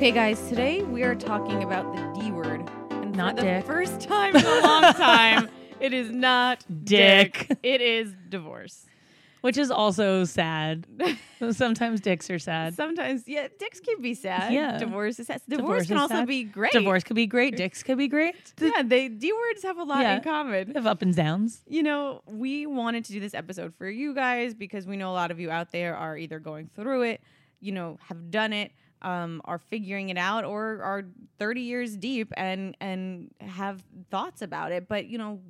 Okay, guys, today we are talking about the D word. And Not for the dick. first time in a long time, it is not Dick. dick. It is divorce. Which is also sad. Sometimes dicks are sad. Sometimes, yeah, dicks can be sad. Yeah. Divorce is sad. Divorce, Divorce can is also sad. be great. Divorce could be great. Dicks could be great. Yeah, they D words have a lot Yeah. in common. They have up and downs. You know, we wanted to do this episode for you guys because we know a lot of you out there are either going through it, you know, have done it, um, are figuring it out, or are 30 years deep and and have thoughts about it. But you know,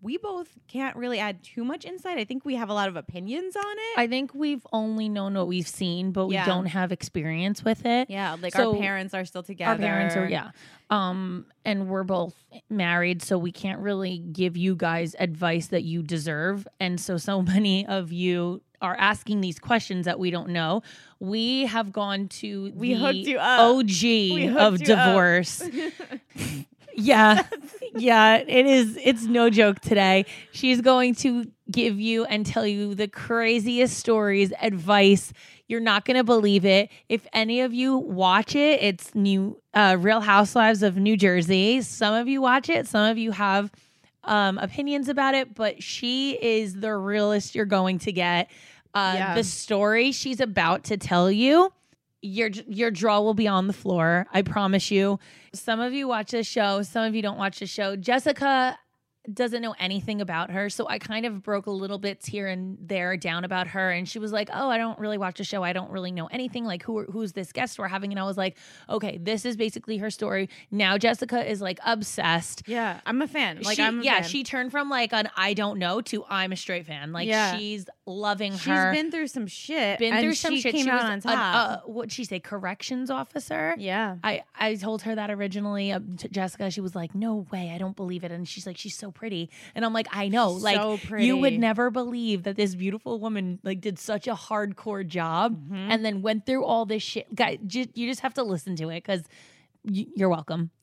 we both can't really add too much insight. I think we have a lot of opinions on it. I think we've only known what we've seen, but we don't have experience with it. yeah, like So, our parents are still together. Our parents are yeah. Um and we're both married, so we can't really give you guys advice that you deserve. And so so many of you are asking these questions that we don't know. We have gone to We the hooked you up. OG of divorce. yeah. Yeah, it is it's no joke today. She's going to give you and tell you the craziest stories, advice. You're not going to believe it. If any of you watch it, it's new uh Real Housewives of New Jersey. Some of you watch it, some of you have um opinions about it, but she is the realest you're going to get. Uh Yeah. the story she's about to tell you your your draw will be on the floor. I promise you. Some of you watch this show, some of you don't watch the show. Jessica doesn't know anything about her, so I kind of broke a little bits here and there down about her, and she was like, "Oh, I don't really watch the show. I don't really know anything. Like, who who's this guest we're having?" And I was like, "Okay, this is basically her story." Now Jessica is like obsessed. Yeah, I'm a fan. Like She- I'm yeah, fan. she turned from like an I don't know to I'm a straight fan. Like Yeah. she's loving She's her. She's been through some shit. been and through some she shit. Came she out on an- top. uh, what'd she say? Corrections officer. yeah. I, I told her that originally uh, to Jessica. She was like, "No way, I don't believe it." And she's like, "She's so pretty," and I'm like, "I know, like so you would never believe that this beautiful woman like did such a hardcore job Mm-hmm. and then went through all this shit." Guy, ju- you just have to listen to it because y- you're welcome.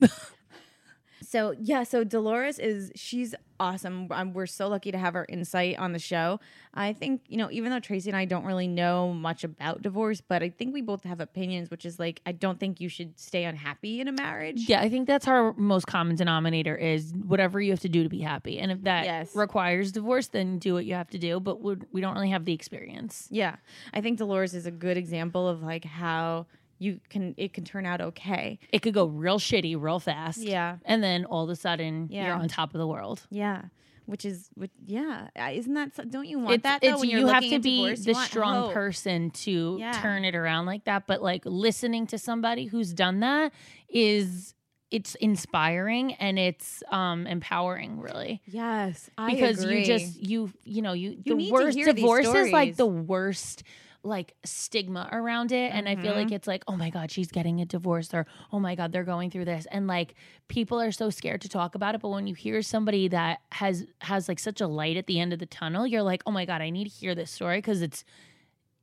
So yeah, so Dolores is she's awesome. Um, we're so lucky to have her insight on the show. I think you know, even though Tracy and I don't really know much about divorce, but I think we both have opinions, which is like I don't think you should stay unhappy in a marriage. yeah, I think that's our most common denominator is whatever you have to do to be happy, and if that Yes. requires divorce, then do what you have to do. But we we don't really have the experience. Yeah, I think Dolores is a good example of like how you can it can turn out okay. It could go real shitty real fast. Yeah. and then all of a sudden Yeah. you're on top of the world. Yeah. Which is, which, yeah, isn't that? so- Don't you want It's, that though? it's when you're you have to be divorce? The strong hope. person to Yeah. turn it around like that. But like listening to somebody who's done that is it's inspiring and it's um empowering really Yes, I because agree. you just you you know you, You the worst divorce is like the worst like stigma around it and i feel Mm-hmm. like it's like oh my god she's getting a divorce or oh my god they're going through this and like people are so scared to talk about it but when you hear somebody that has has like such a light at the end of the tunnel you're like oh my god i need to hear this story because it's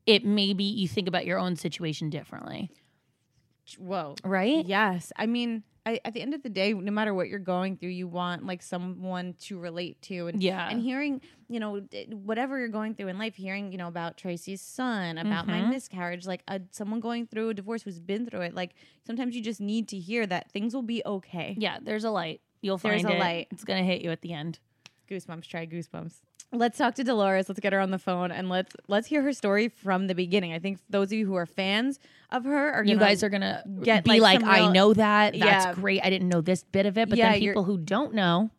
it maybe you think about your own situation differently whoa. right Yes, I mean, I, at the end of the day, no matter what you're going through, you want like someone to relate to, and Yeah. and hearing, you know, whatever you're going through in life, hearing, you know, about Tracy's son, about my Mhm. miscarriage, like a, someone going through a divorce who's been through it, like sometimes you just need to hear that things will be okay. yeah there's a light you'll find There's a it. light. it's gonna hit you at the end Goosebumps. Try goosebumps. Let's talk to Dolores. Let's get her on the phone and let's let's hear her story from the beginning. I think those of you who are fans of her are you guys are gonna get, be like, like, some I know that. That's Yeah. great. I didn't know this bit of it. But Yeah, then people who don't know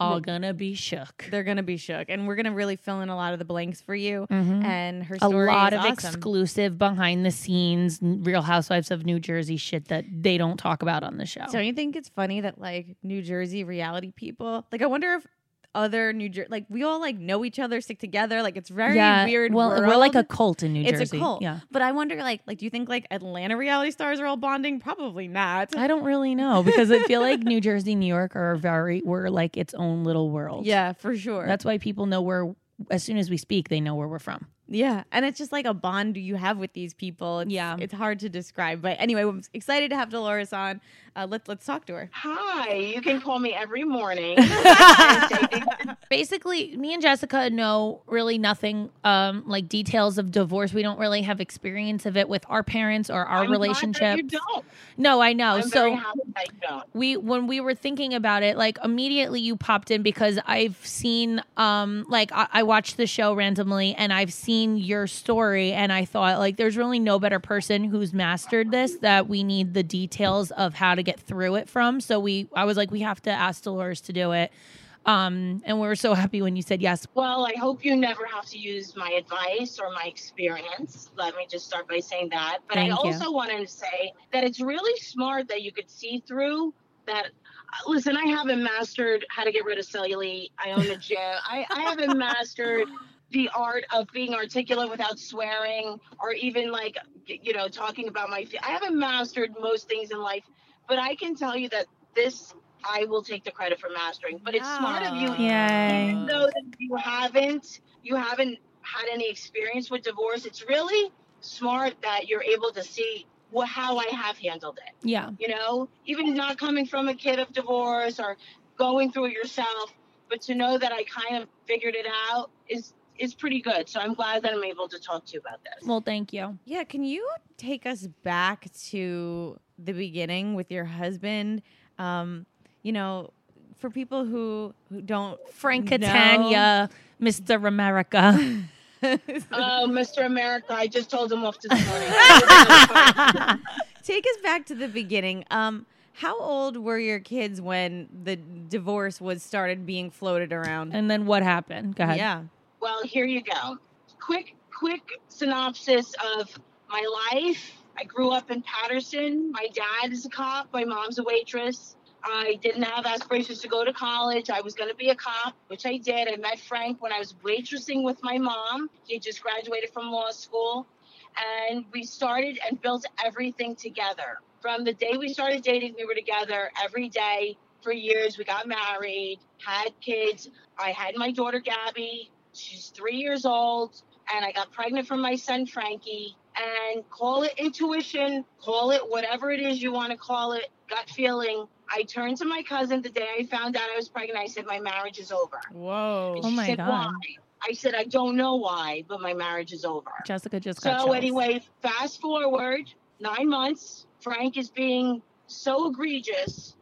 are gonna be shook. they're gonna be shook, and we're gonna really fill in a lot of the blanks for you. Mhm. And her A lot of awesome. exclusive behind the scenes Real Housewives of New Jersey shit that they don't talk about on the show. Don't you think it's funny that like New Jersey reality people, like I wonder if other New Jersey. Like we all like know each other, stick together. Like it's very yeah, weird. Well, we're like a cult in New It's Jersey. It's a cult. Yeah. But I wonder, like, like, do you think like Atlanta reality stars are all bonding? Probably not. I don't really know because I feel like New Jersey, New York are very we're like its own little world. yeah, for sure. That's why people know where as soon as we speak, they know where we're from. Yeah, and it's just like a bond you have with these people. It's, Yeah. it's hard to describe. But anyway, I'm excited to have Dolores on. Uh, let's let's talk to her. Hi, you can call me every morning. Basically, me and Jessica know really nothing um like details of divorce. We don't really have experience of it with our parents or our I'm glad that relationship. You don't. No, I know. I'm so very happy that you don't. we when we were thinking about it like immediately you popped in because i've seen um like I, I watched the show randomly and i've seen your story and i thought like there's really no better person who's mastered this that we need the details of how to get through it from so we i was like we have to ask dolores to do it um and we were so happy when you said yes Well, I hope you never have to use my advice or my experience. Let me just start by saying that. But I you. also wanted to say that it's really smart that you could see through that. Listen, I haven't mastered how to get rid of cellulite. I own a gym. I, I haven't mastered the art of being articulate without swearing or even like, you know, talking about my. fe- I haven't mastered most things in life, but I can tell you that this I will take the credit for mastering. But it's smart of you ah. Yay. even though that you haven't you haven't had any experience with divorce it's really smart that you're able to see wh- how i have handled it yeah you know even not coming from a kid of divorce or going through it yourself but to know that i kind of figured it out is is pretty good so i'm glad that i'm able to talk to you about this well thank you Yeah, can you take us back to the beginning with your husband? Um, you know, for people who who don't frank know- catania mr america oh mr america i just told him off this morning Take us back to the beginning. Um, how old were your kids when the divorce was started being floated around? and then what happened go ahead Yeah. Well, here you go. Quick, quick synopsis of my life. I grew up in Paterson. My dad is a cop. My mom's a waitress. I didn't have aspirations to go to college. I was going to be a cop, which I did. I met Frank when I was waitressing with my mom. He just graduated from law school. And we started and built everything together. From the day we started dating, we were together every day for years. We got married, had kids. I had my daughter, Gabby. She's three years old. And I got pregnant from my son, Frankie. And call it intuition, call it whatever it is you want to call it, gut feeling. I turned to my cousin the day I found out I was pregnant. I said, My marriage is over. Whoa. And Oh my said, God. Why? I said, I don't know why, but my marriage is over. jessica just got So chills. anyway, fast forward nine months. Frank is being so egregious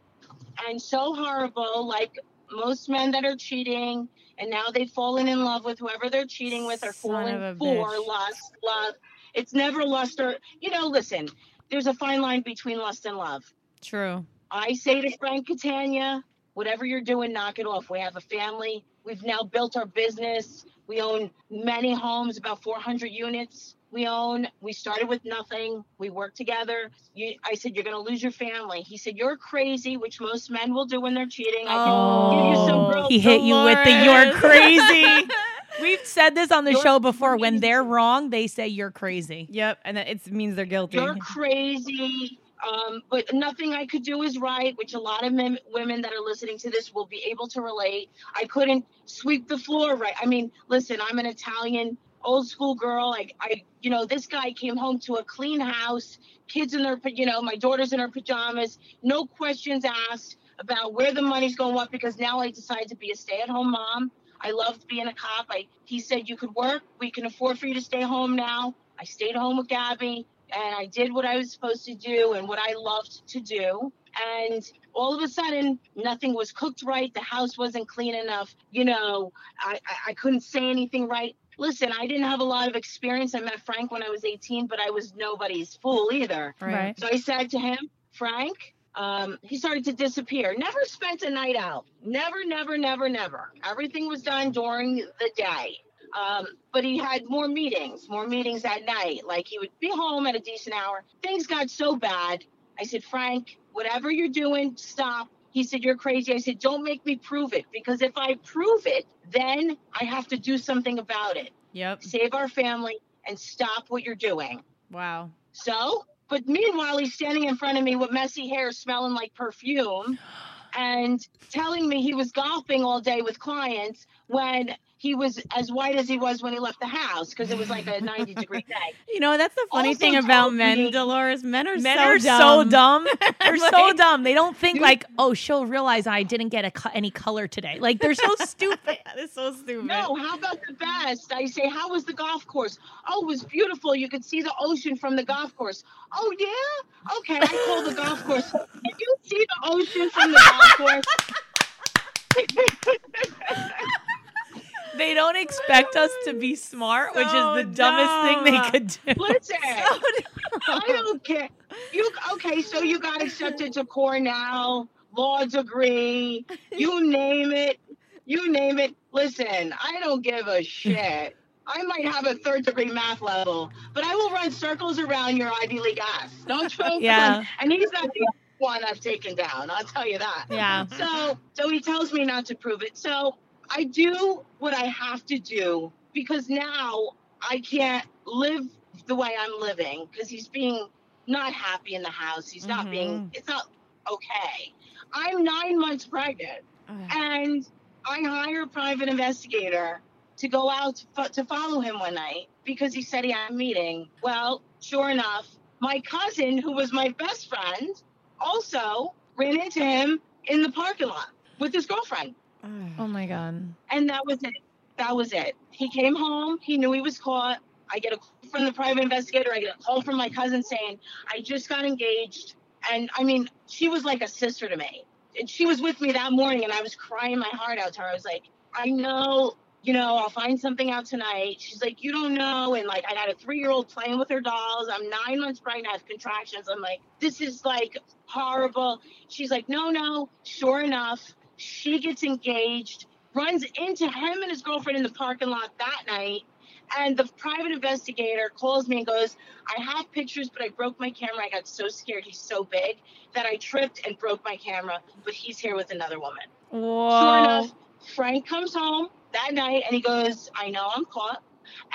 and so horrible, like most men that are cheating, and now they've fallen in love with whoever they're cheating with or Son of a falling for bitch. lust, love. It's never lust or you know. Listen, there's a fine line between lust and love. True. I say to Frank Catania, whatever you're doing, knock it off. We have a family. We've now built our business. We own many homes, about 400 units. We own, we started with nothing. We work together. You, I said, You're going to lose your family. He said, You're crazy, which most men will do when they're cheating. I can give you some Oh, real he hit you with the "you're crazy." We've said this on the You're show before. When they're wrong, they say you're crazy. Yep, and it means they're guilty. You're crazy. Um, but nothing I could do is right, which a lot of men, women that are listening to this will be able to relate. I couldn't sweep the floor right. I mean, listen, I'm an Italian old school girl. Like I, you know, this guy came home to a clean house, kids in their, you know, my daughter's in her pajamas, no questions asked about where the money's going what because now I decided to be a stay-at-home mom. I loved being a cop. I, he said you could work. We can afford for you to stay home now. I stayed home with Gabby and I did what I was supposed to do and what I loved to do. And all of a sudden, nothing was cooked right. The house wasn't clean enough. You know, I, I, I couldn't say anything right. Listen, I didn't have a lot of experience. I met Frank when I was 18, but I was nobody's fool either. Right. So I said to him, Frank, um, he started to disappear. Never spent a night out. Never, never, never, never. Everything was done during the day. Um, but he had more meetings, more meetings at night. Like he would be home at a decent hour. Things got so bad. I said, Frank, whatever you're doing, stop. He said, You're crazy. I said, Don't make me prove it because if I prove it, then I have to do something about it. Yep. Save our family and stop what you're doing. Wow. So, but meanwhile, he's standing in front of me with messy hair smelling like perfume and telling me he was golfing all day with clients when he was as white as he was when he left the house because it was like a 90 degree day. You know, that's the funny Also thing about men, me- Dolores. Men are Men so are dumb. so dumb. They're so dumb. They don't think like, oh, she'll realize I didn't get a co- any color today. Like they're so stupid. That's so stupid. No, how about the best? I say, how was the golf course? Oh, it was beautiful. You could see the ocean from the golf course. Oh, yeah? Okay, I call the golf course. Did you see the ocean from the golf course? They don't expect us to be smart, which is the dumbest thing they could do. Listen, I don't care. You okay? So you got accepted to Cornell, law degree, you name it, you name it. Listen, I don't give a shit. I might have a third degree math level, but I will run circles around your Ivy League ass. Don't you? Yeah. And he's not the one I've taken down. I'll tell you that. Yeah. So, so he tells me not to prove it. So I do what I have to do because now I can't live the way I'm living because he's being not happy in the house. He's not being, mm-hmm. it's not okay. I'm nine months pregnant Ugh. and I hire a private investigator to go out to, to follow him one night because he said he had a meeting. Well, sure enough, my cousin, who was my best friend, also ran into him in the parking lot with his girlfriend. Oh my god. And that was it. That was it. He came home. He knew he was caught. I get a call from the private investigator. I get a call from my cousin saying, I just got engaged. And I mean, she was like a sister to me. And she was with me that morning, and I was crying my heart out to her. I was like, I know, you know, I'll find something out tonight. She's like, You don't know. And like, I got a three year old playing with her dolls. I'm nine months pregnant. I have contractions. I'm like, This is like horrible. She's like, No, no. Sure enough, she gets engaged runs into him and his girlfriend in the parking lot that night. And the private investigator calls me and goes, I have pictures, but I broke my camera. I got so scared. He's so big that I tripped and broke my camera, but he's here with another woman. Whoa. Sure enough, Frank comes home that night and he goes, I know I'm caught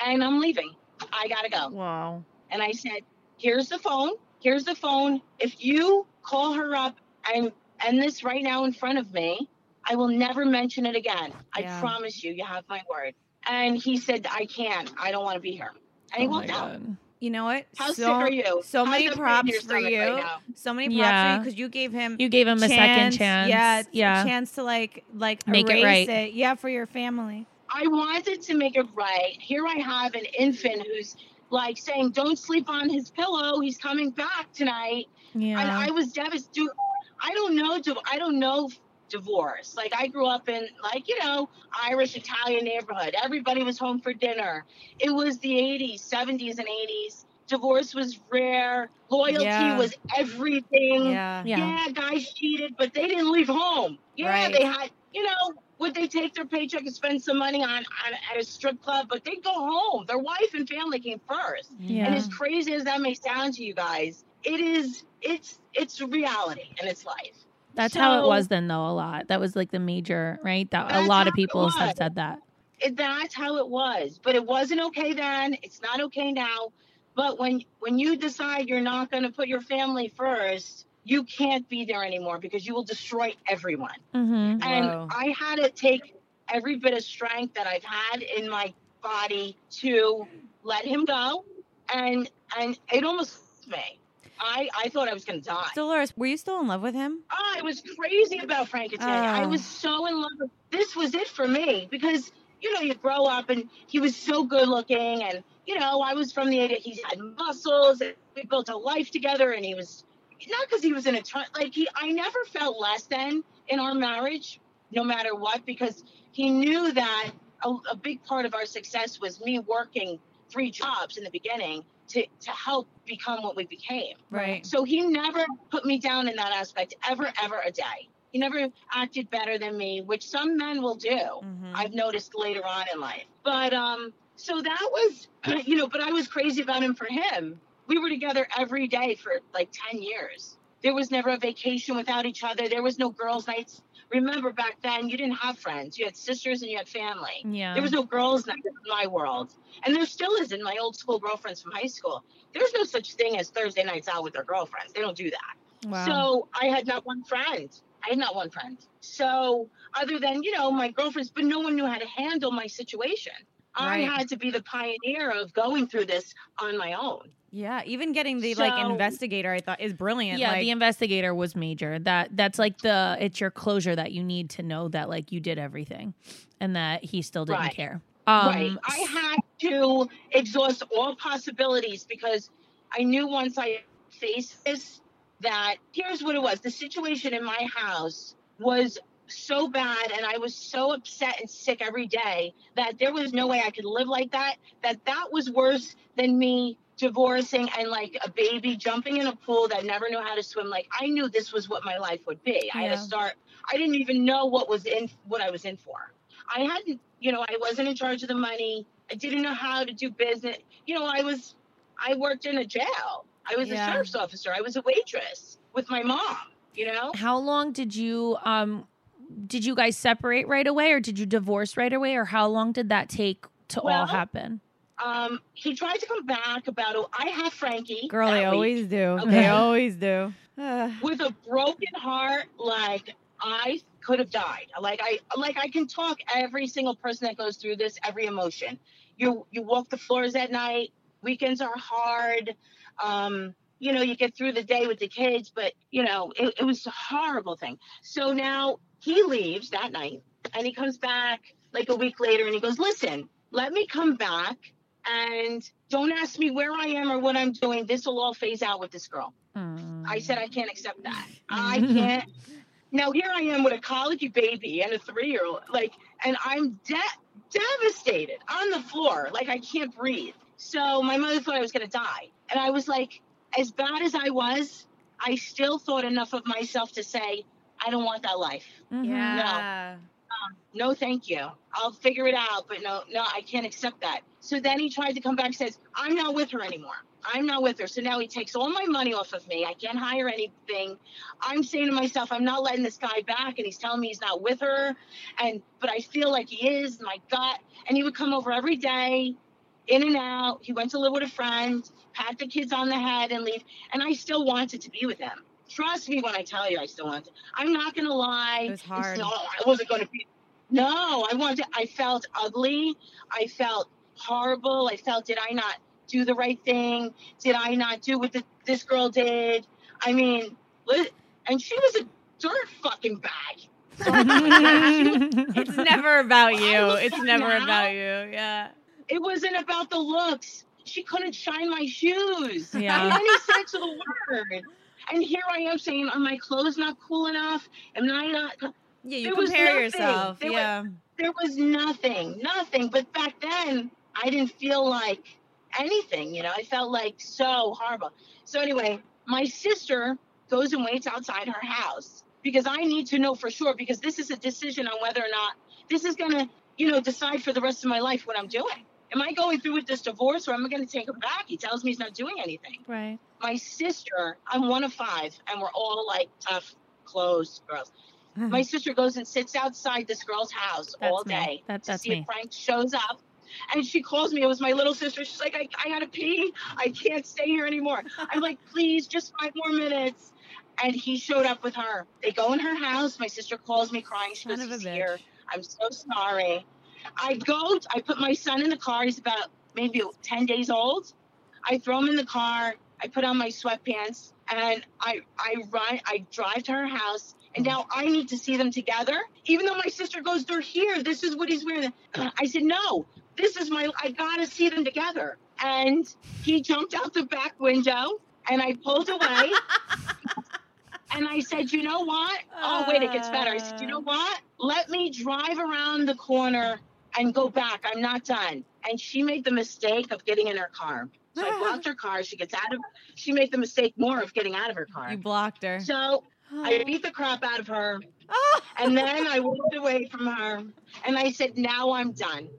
and I'm leaving. I got to go. Wow. And I said, Here's the phone. Here's the phone. If you call her up and end this right now in front of me, I will never mention it again. I promise you, you have my word. And he said, I can't. I don't want to be here. And he Oh my walked out. god. You know what? How so, sick are you? So How's many that pain in props for you. right so many props for you because you gave him You gave him a second chance. Yeah, Yeah. a chance to like like Make it erase right. Yeah, for your family. I wanted to make it right. Here I have an infant who's like saying, Don't sleep on his pillow. He's coming back tonight. Yeah. And I was devastated. I don't know. div- I don't know divorce. Like I grew up in like you know Irish Italian neighborhood. Everybody was home for dinner. It was the 80s, 70s, and 80s. Divorce was rare. Loyalty Yeah. was everything. Yeah. yeah. Yeah, guys cheated, but they didn't leave home. Yeah, Right. they had, you know, would they take their paycheck and spend some money on, on at a strip club? But they'd go home. Their wife and family came first. Yeah. And as crazy as that may sound to you guys, it is it's it's reality and it's life. That's how it was then though a lot. That was like the major, right? That a lot of people have said that. It, that's how it was. But it wasn't okay then. It's not okay now. But when when you decide you're not going to put your family first, you can't be there anymore because you will destroy everyone. Mm-hmm. And Whoa. I had to take every bit of strength that I've had in my body to let him go. And and it almost me. I, I thought I was gonna die. Dolores, were you still in love with him? Ah, I was crazy about Frank Catania. I Oh. was so in love with this was it for me because you know you grow up and he was so good looking and you know I was from the area he had muscles and we built a life together and he was not because he was an attorney like he I never felt less than in our marriage no matter what because he knew that a, a big part of our success was me working three jobs in the beginning to to help become what we became. Right. So he never put me down in that aspect ever, ever a day. He never acted better than me, which some men will do. Mhm. I've noticed later on in life. But um, so that was, you know, but I was crazy about him for him. We were together every day for like 10 years. There was never a vacation without each other. There was no girls' nights. Remember back then, you didn't have friends. You had sisters and you had family. Yeah. There was no girls' night in my world. And there still isn't. My old school girlfriends from high school. There's no such thing as Thursday nights out with their girlfriends. They don't do that. Wow. So I had not one friend. I had not one friend. So other than, you know, my girlfriends, but no one knew how to handle my situation. Right. I had to be the pioneer of going through this on my own. Yeah, even getting the like investigator, I thought is brilliant. yeah, like, the investigator was major. That that's like the it's your closure that you need to know that like you did everything, and that he still didn't Right. care. Um, right. I had to exhaust all possibilities because I knew once I faced this that here's what it was. The situation in my house was so bad and I was so upset and sick every day that there was no way I could live like that. That that was worse than me divorcing and like a baby jumping in a pool that never knew how to swim. Like I knew this was what my life would be. I had to start I didn't even know what was in what I was in for. I hadn't, you know, I wasn't in charge of the money. I didn't know how to do business. You know, I was, I worked in a jail. I was Yeah. a sheriff's officer. I was a waitress with my mom. You know, How long did you um did you guys separate right away, or did you divorce right away, or how long did that take to all happen? Um, he tried to come back about. A, I have Frankie. girl, they week always do. They always do. With a broken heart. Like I could have died. Like I, like I can talk every single person that goes through this, every emotion. You, you walk the floors at night. Weekends are hard. Um, you know, you get through the day with the kids, but you know, it, it was a horrible thing. So now he leaves that night and he comes back like a week later and he goes, listen, let me come back and don't ask me where I am or what I'm doing. This will all phase out with this girl. I said, I can't accept that. I can't. Now here I am with a college baby and a three-year-old, like, and I'm de- devastated on the floor, like I can't breathe. So my mother thought I was gonna die, and I was like, as bad as I was, I still thought enough of myself to say, I don't want that life. Mhm. yeah. No, thank you. I'll figure it out, but no, no, I can't accept that. So then he tried to come back and says, I'm not with her anymore. I'm not with her. So now he takes all my money off of me. I can't hire anything. I'm saying to myself, I'm not letting this guy back. And he's telling me he's not with her. And but I feel like he is, my gut. And he would come over every day, in and out. He went to live with a friend, pat the kids on the head and leave. And I still wanted to be with him. Trust me when I tell you I still wanted. I'm not gonna lie. It was hard. say, "Oh, I wasn't gonna be no, I wanted. I felt ugly. I felt horrible. I felt, did I not do the right thing? Did I not do what the, this girl did? I mean, and she was a dirt fucking bag. It's never about you. It's never about you. Yeah. It wasn't about the looks. She couldn't shine my shoes. Yeah. In any sense of the word. And here I am saying, are my clothes not cool enough? Am I not? Yeah, you There was compare yourself. There was- yeah. there was nothing, nothing. But back then, I didn't feel like anything. You know, I felt like so horrible. So anyway, my sister goes and waits outside her house because I need to know for sure because this is a decision on whether or not this is gonna, you know, decide for the rest of my life what I'm doing. Am I going through with this divorce or am I going to take him back? He tells me he's not doing anything. right. My sister, I'm one of five, and we're all like tough, close girls. My sister goes and sits outside this girl's house That's all me. day That- to see me. if Frank shows up. And she calls me. It was my little sister. She's like, I, I gotta pee. I can't stay here anymore. I'm like, please, just five more minutes. And he showed up with her. They go in her house. My sister calls me crying. She Son goes, he's bitch. here. I'm so sorry. I go. I put my son in the car. He's about maybe 10 days old. I throw him in the car. I put on my sweatpants and I I run. I drive to her house. And now I need to see them together. Even though my sister goes, they're here. This is what he's wearing. I said, no, this is my, I gotta see them together. And he jumped out the back window and I pulled away. and I said, you know what? Oh, wait, it gets better. I said, you know what? Let me drive around the corner and go back. I'm not done. And she made the mistake of getting in her car. So I blocked her car. She gets out of, she made the mistake more of getting out of her car. You blocked her. So I beat the crap out of her. Oh. And then I walked away from her and I said, now I'm done.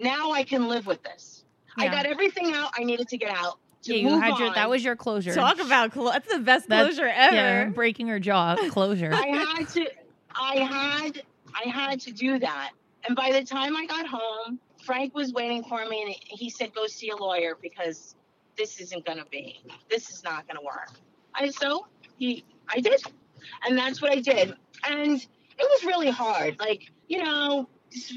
Now I can live with this. I got everything out I needed to get out. to Yeah, you move had your that was your closure. Talk about clo- that's the best That's- closure ever. yeah, breaking her jaw closure. I had to I had I had to do that. And by the time I got home, Frank was waiting for me and he said go see a lawyer because this isn't going to be. This is not going to work. I so he I did. And that's what I did. And it was really hard. Like, you know,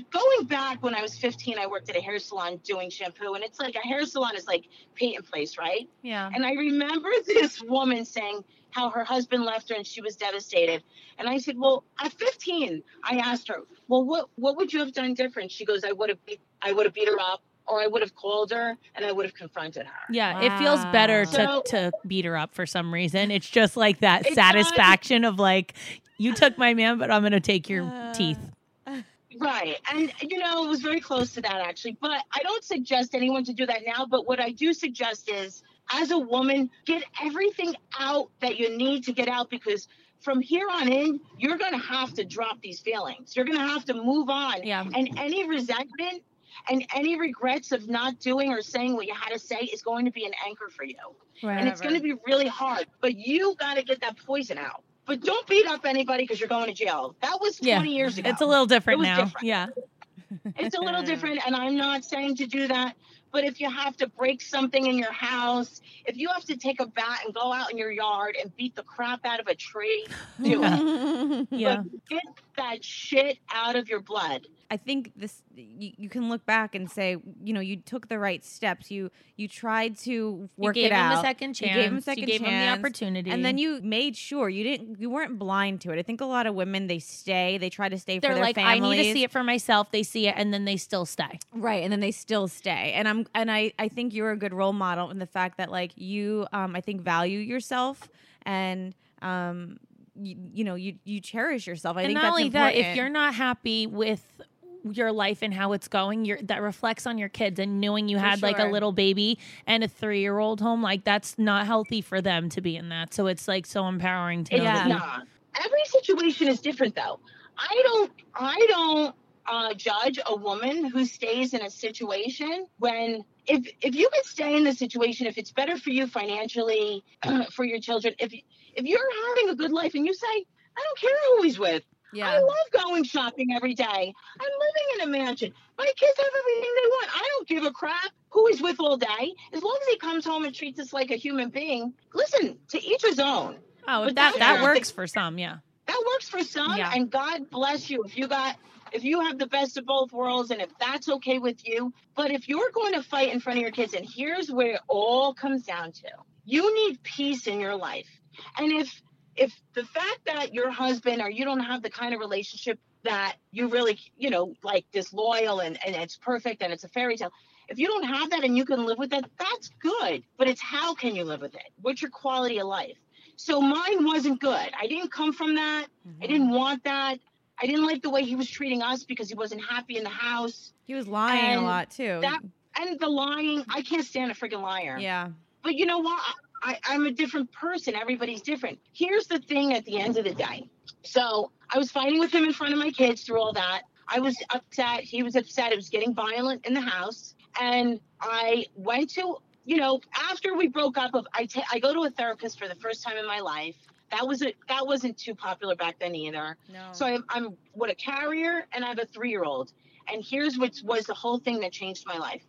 going back when I was 15, I worked at a hair salon doing shampoo and it's like a hair salon is like paint and place, right? yeah. And I remember this woman saying how her husband left her and she was devastated. And I said, Well, at 15, I asked her, Well, what what would you have done different? She goes, I would have beat I would have beat her up or I would have called her and I would have confronted her. Yeah, it feels better to, to beat her up for some reason. It's just like that It does. satisfaction of like, you took my man, but I'm gonna take your Uh, teeth. Right. And, you know, it was very close to that actually. But I don't suggest anyone to do that now. But what I do suggest is, as a woman, get everything out that you need to get out because from here on in, you're going to have to drop these feelings. You're going to have to move on. Yeah. And any resentment and any regrets of not doing or saying what you had to say is going to be an anchor for you. And it's going to be really hard. But you got to get that poison out. But don't beat up anybody because you're going to jail. That was 20 Yeah. years ago It's a little different now. different. Yeah. it's a little different and i'm not saying to do that but if you have to break something in your house if you have to take a bat and go out in your yard and beat the crap out of a tree do it Yeah. get that shit out of your blood I think this you, you can look back and say, you know, you took the right steps. You you tried to work it out. You gave it him out. a second chance. You gave him a second gave him the chance, opportunity. And then you made sure you didn't you weren't blind to it. I think a lot of women they stay, they try to stay they're for their like, families. I need to see it for myself. They see it and then they still stay. Right, and then they still stay. And I'm and I I think you're a good role model in the fact that like you um I think value yourself and um you, you know you you cherish yourself. I and think not that's only that, if you're not happy with your life and how it's going, you're, that reflects on your kids and knowing you For had like a little baby and a three year old home, like that's not healthy for them to be in that. So it's like so empowering to know Yeah. that you nah every situation is different though i don't i don't uh, judge a woman who stays in a situation when if if you could stay in the situation if it's better for you financially for your children if if you're having a good life and you say i don't care who he's with I love going shopping every day. I'm living in a mansion. My kids have everything they want. I don't give a crap who he's with all day. As long as he comes home and treats us like a human being. Listen, to each his own. Oh, But that that works the- for some, yeah. That works for some, Yeah. and God bless you if you got if you have the best of both worlds and if that's okay with you. But if you're going to fight in front of your kids, and here's where it all comes down to you need peace in your life. And if if the fact that your husband or you don't have the kind of relationship that you really, you know, like disloyal and, and it's perfect and it's a fairy tale. If you don't have that and you can live with that, that's good. But it's how can you live with it? What's your quality of life? So mine wasn't good. I didn't come from that. I mm-hmm. didn't want that. I didn't like the way he was treating us because he wasn't happy in the house. He was lying a lot too. that- And the lying, I can't stand a freaking liar. yeah. But you know what? I, I'm a different person. Everybody's different. Here's the thing at the end of the day. So I was fighting with him in front of my kids through all that. I was upset. He was upset. It was getting violent in the house. And I went to, you know, after we broke up, of I ta- I go to a therapist for the first time in my life. That was a, that wasn't too popular back then either. No. So I'm, I'm what a carrier, and I have a three year old. And here's what was the whole thing that changed my life.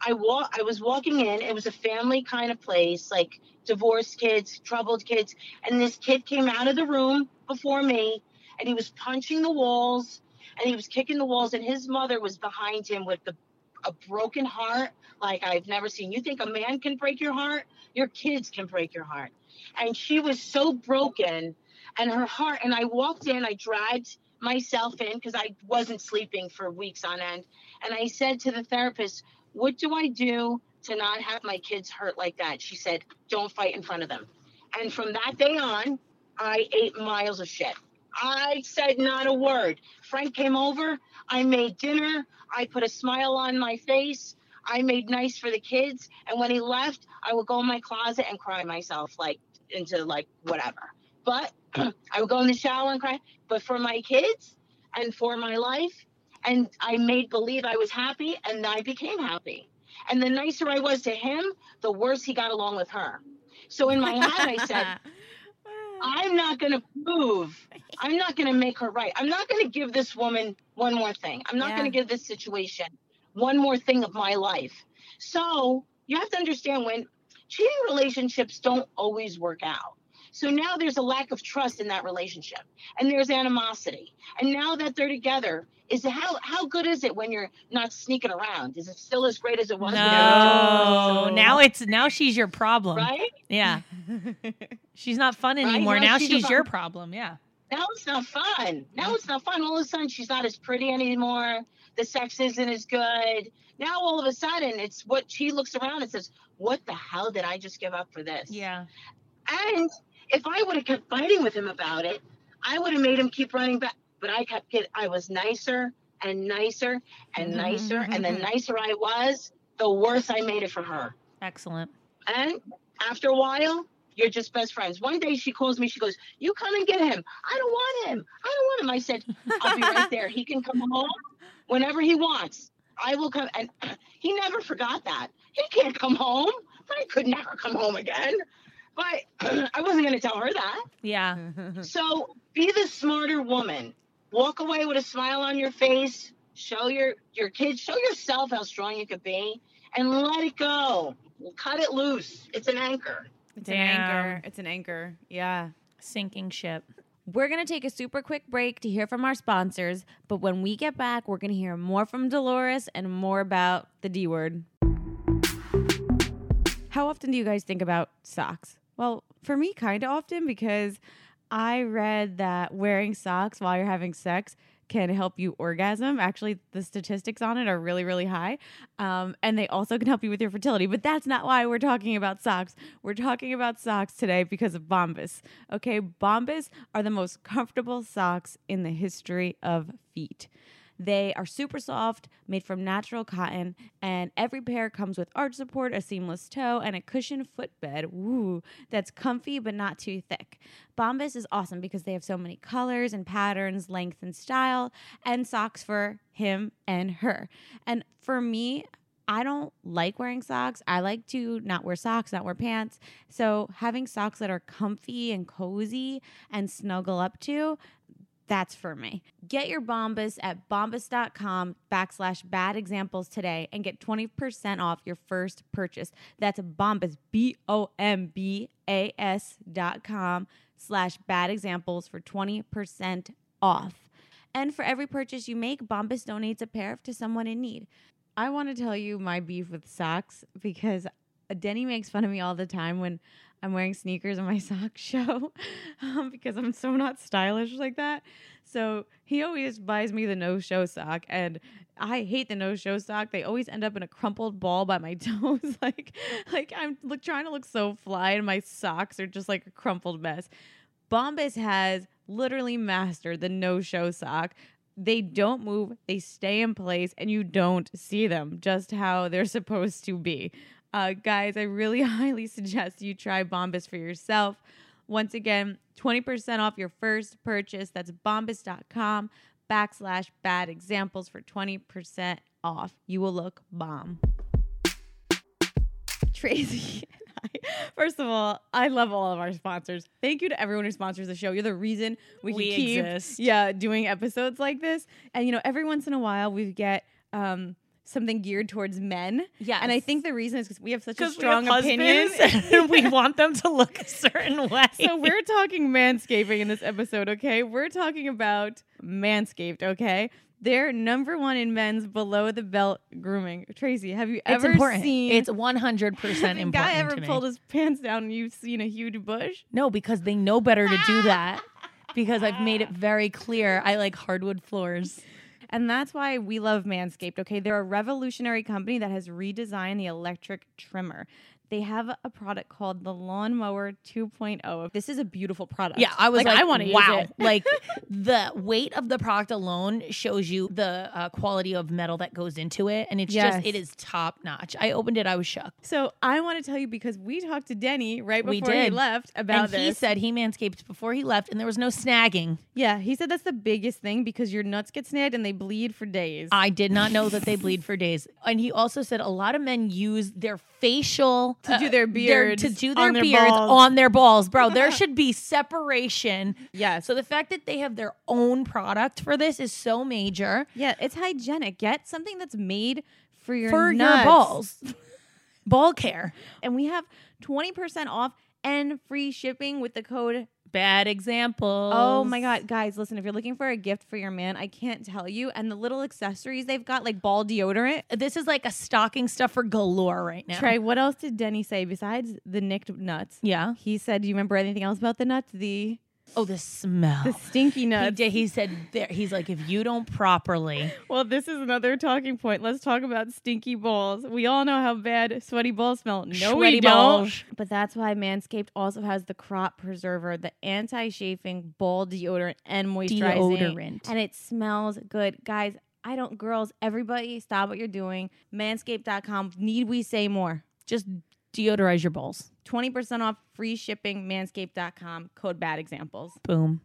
I. I was walking in. It was a family kind of place, like divorced kids, troubled kids. And this kid came out of the room before me, and he was punching the walls, and he was kicking the walls. And his mother was behind him with the, a broken heart, like I've never seen. You think a man can break your heart? Your kids can break your heart. And she was so broken, and her heart. And I walked in. I dragged myself in because I wasn't sleeping for weeks on end. And I said to the therapist, What do I do to not have my kids hurt like that? She said, Don't fight in front of them. And from that day on, I ate miles of shit. I said not a word. Frank came over. I made dinner. I put a smile on my face. I made nice for the kids. And when he left, I would go in my closet and cry myself like into like whatever. But I would go in the shower and cry. But for my kids and for my life, and I made believe I was happy and I became happy. And the nicer I was to him, the worse he got along with her. So in my head, I said, I'm not going to move. I'm not going to make her right. I'm not going to give this woman one more thing. I'm not Yeah. going to give this situation one more thing of my life. So you have to understand when cheating relationships don't always work out. So now there's a lack of trust in that relationship and there's animosity. And now that they're together, is how how good is it when you're not sneaking around? Is it still as great as it was? when No, together? now it's now she's your problem. right? Yeah, she's not fun Right? anymore. Now Now she's she's your problem. problem. Yeah. Now it's not fun. Now it's not fun. All of a sudden, she's not as pretty anymore. The sex isn't as good. Now, all of a sudden, it's what she looks around and says, What the hell did I just give up for this? Yeah. And if I would have kept fighting with him about it, I would have made him keep running back. But I kept getting, I was nicer and nicer and mm-hmm, nicer. and the mm-hmm. nicer I was, the worse I made it for her. Excellent. And after a while, you're just best friends. One day she calls me, she goes, You come and get him. I don't want him. I don't want him. I said, I'll be right there. He can come home whenever he wants. I will come. And he never forgot that. He can't come home. But I could never come home again. But I wasn't going to tell her that. Yeah. So be the smarter woman. Walk away with a smile on your face. Show your your kids, show yourself how strong you could be, and let it go. Cut it loose. It's an anchor. It's an anchor. It's an anchor. Yeah. Sinking ship. We're going to take a super quick break to hear from our sponsors, but when we get back, we're going to hear more from Dolores and more about the D word. How often do you guys think about socks? Well, for me, kind of often because I read that wearing socks while you're having sex can help you orgasm. Actually, the statistics on it are really, really high. Um, and they also can help you with your fertility. But that's not why we're talking about socks. We're talking about socks today because of Bombas. Okay, Bombas are the most comfortable socks in the history of feet. They are super soft, made from natural cotton, and every pair comes with arch support, a seamless toe, and a cushioned footbed. Ooh, that's comfy but not too thick. Bombas is awesome because they have so many colors and patterns, length and style, and socks for him and her. And for me, I don't like wearing socks. I like to not wear socks, not wear pants. So having socks that are comfy and cozy and snuggle up to, that's for me. Get your Bombas at bombas.com backslash bad examples today and get 20% off your first purchase. That's Bombas, B O M B A S dot com slash bad examples for 20% off. And for every purchase you make, Bombas donates a pair to someone in need. I want to tell you my beef with socks because Denny makes fun of me all the time when I'm wearing sneakers in my sock show um, because I'm so not stylish like that. So he always buys me the no show sock, and I hate the no show sock. They always end up in a crumpled ball by my toes, like like I'm look, trying to look so fly, and my socks are just like a crumpled mess. Bombas has literally mastered the no show sock. They don't move, they stay in place, and you don't see them just how they're supposed to be. Uh, guys, I really highly suggest you try Bombas for yourself. Once again, 20% off your first purchase. That's bombas.com backslash bad examples for 20% off. You will look bomb. Tracy. First of all, I love all of our sponsors. Thank you to everyone who sponsors the show. You're the reason we, We keep exist. yeah, doing episodes like this. And you know, every once in a while we get um something geared towards men. Yeah, And I think the reason is because we have such a Because we have strong opinion. and we want them to look a certain way. so we're talking manscaping in this episode, okay? We're talking about Manscaped, okay? They're number one in men's below the belt grooming. Tracy, have you it's ever important. seen it's 100% important. guy ever to me. pulled his pants down and you've seen a huge bush? No, because they know better to do that. Because I've made it very clear I like hardwood floors. And that's why we love Manscaped, okay? They're a revolutionary company that has redesigned the electric trimmer. They have a product called the Lawnmower 2.0. This is a beautiful product. Yeah, I was like, I want to wow. use it. like the weight of the product alone shows you the uh, quality of metal that goes into it, and it's Yes. just it is top notch. I opened it, I was shocked. So I want to tell you because we talked to Denny right before he left about and this. he said he manscaped before he left, and there was no snagging. Yeah, he said that's the biggest thing because your nuts get snagged and they bleed for days. I did not know that they bleed for days. And he also said a lot of men use their facial To do their uh, beards to do their on their beards on their balls. Bro, there should be separation. Yeah. So the fact that they have their own product for this is so major yeah, it's hygienic. Get something that's made for your for nuts. your balls. Ball care. And we have 20% off and free shipping with the code Bad example. Oh my god, guys, listen, if you're looking for a gift for your man, I can't tell you. And the little accessories they've got, like ball deodorant. This is like a stocking stuffer galore right now. Trey, what else did Denny say besides the nicked nuts? Yeah. He said, Do you remember anything else about the nuts? The Oh, the smell. the stinky he, nuts. did, he said there he's like if you don't properly Well, this is another talking point. Let's talk about stinky balls. We all know how bad sweaty balls smell. No, we Sweaty don't. But that's why Manscaped also has the crop preserver, the anti-chafing ball deodorant and moisturizing. Deodorant. And it smells good. Guys, I don't girls, everybody stop what you're doing. Manscaped.com. Need we say more? just deodorize your balls. 20% off free shipping manscaped.com code bad examples. Boom.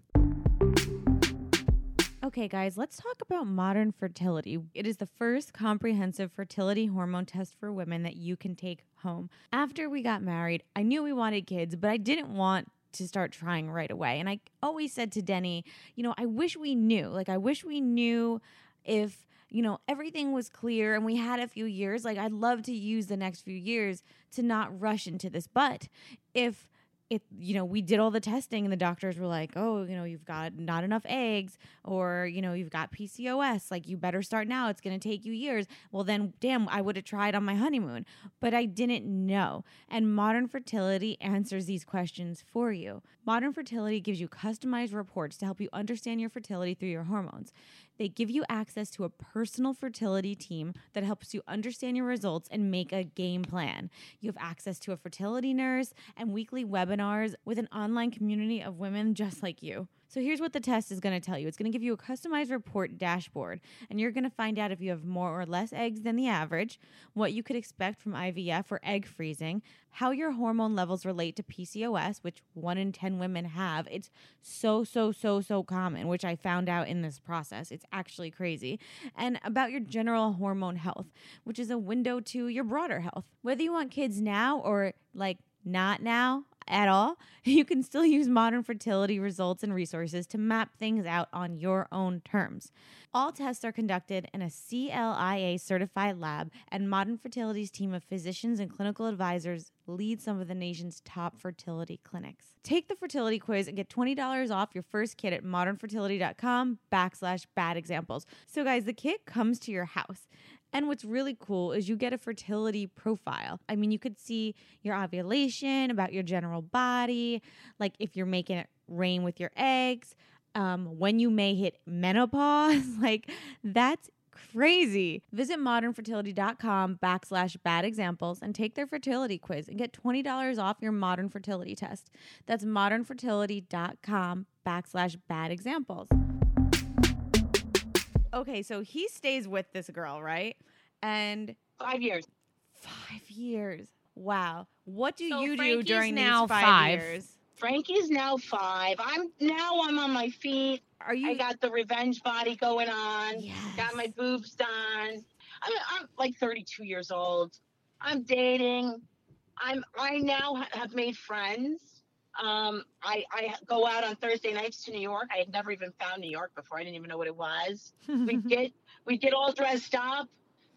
Okay, guys, let's talk about modern fertility. It is the first comprehensive fertility hormone test for women that you can take home. After we got married, I knew we wanted kids, but I didn't want to start trying right away. And I always said to Denny, you know, I wish we knew. Like, I wish we knew if, you know, everything was clear and we had a few years. Like, I'd love to use the next few years to not rush into this. But if it you know we did all the testing and the doctors were like oh you know you've got not enough eggs or you know you've got PCOS like you better start now. It's going to take you years. Well then damn I would have tried on my honeymoon. But I didn't know. And modern fertility answers these questions for you. Modern fertility gives you customized reports to help you understand your fertility through your hormones they give you access to a personal fertility team that helps you understand your results and make a game plan. You have access to a fertility nurse and weekly webinars with an online community of women just like you. So here's what the test is going to tell you. It's going to give you a customized report dashboard, and you're going to find out if you have more or less eggs than the average, what you could expect from IVF or egg freezing, how your hormone levels relate to PCOS, which 1 in 10 women have. It's so so so so common, which I found out in this process. It's actually crazy. And about your general hormone health, which is a window to your broader health. Whether you want kids now or like not now at all, you can still use modern fertility results and resources to map things out on your own terms. All tests are conducted in a CLIA certified lab, and Modern Fertility's team of physicians and clinical advisors lead some of the nation's top fertility clinics. Take the fertility quiz and get $20 off your first kit at modernfertility.com backslash bad examples. So, guys, the kit comes to your house. And what's really cool is you get a fertility profile. I mean, you could see your ovulation, about your general body, like if you're making it rain with your eggs, um, when you may hit menopause. like, that's crazy. Visit modernfertility.com backslash bad examples and take their fertility quiz and get $20 off your modern fertility test. That's modernfertility.com backslash bad examples. Okay, so he stays with this girl, right? And Five years. five years. Wow. What do So you do during now these five, five. years? Frankie's now five. I'm now I'm on my feet. Are you I got the revenge body going on. Yes. Got my boobs done. I'm, I'm like 32 years old. I'm dating. I'm I now have made friends. Um, I I go out on Thursday nights to New York. I had never even found New York before. I didn't even know what it was. we get we get all dressed up,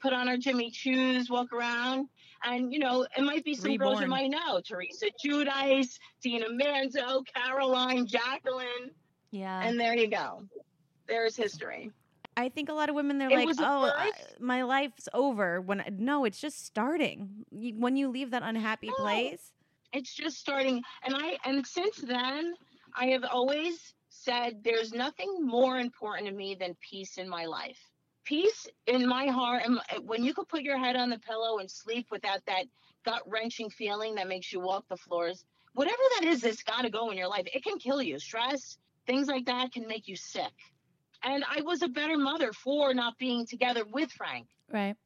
put on our Jimmy Choos, walk around, and you know it might be some girls you might know: Teresa Giudice, Dina Manzo, Caroline, Jacqueline, Yeah. and there you go. There's history. I think a lot of women they're It like, "Oh, I- my life's over." When no, it's just starting. You, when you leave that unhappy No. place, It's just starting, and I and since then I have always said there's nothing more important to me than peace in my life. Peace in my heart, and when you can put your head on the pillow and sleep without that gut wrenching feeling that makes you walk the floors. Whatever that is, that's got to go in your life. It can kill you. Stress, things like that, can make you sick. And I was a better mother for not being together with Frank. right?